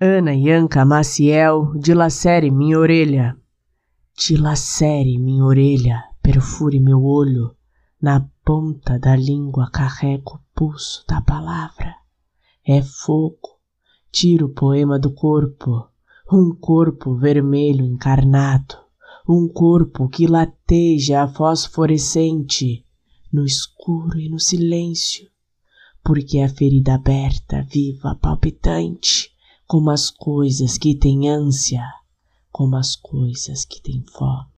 Ana Yanka Maciel, dilacere minha orelha. Dilacere minha orelha, perfure meu olho. Na ponta da língua carrego o pulso da palavra. É fogo, tira o poema do corpo. Um corpo vermelho encarnado. Um corpo que lateja fosforescente no escuro e no silêncio. Porque a ferida aberta, viva, palpitante, como as coisas que têm ânsia, como as coisas que têm fome.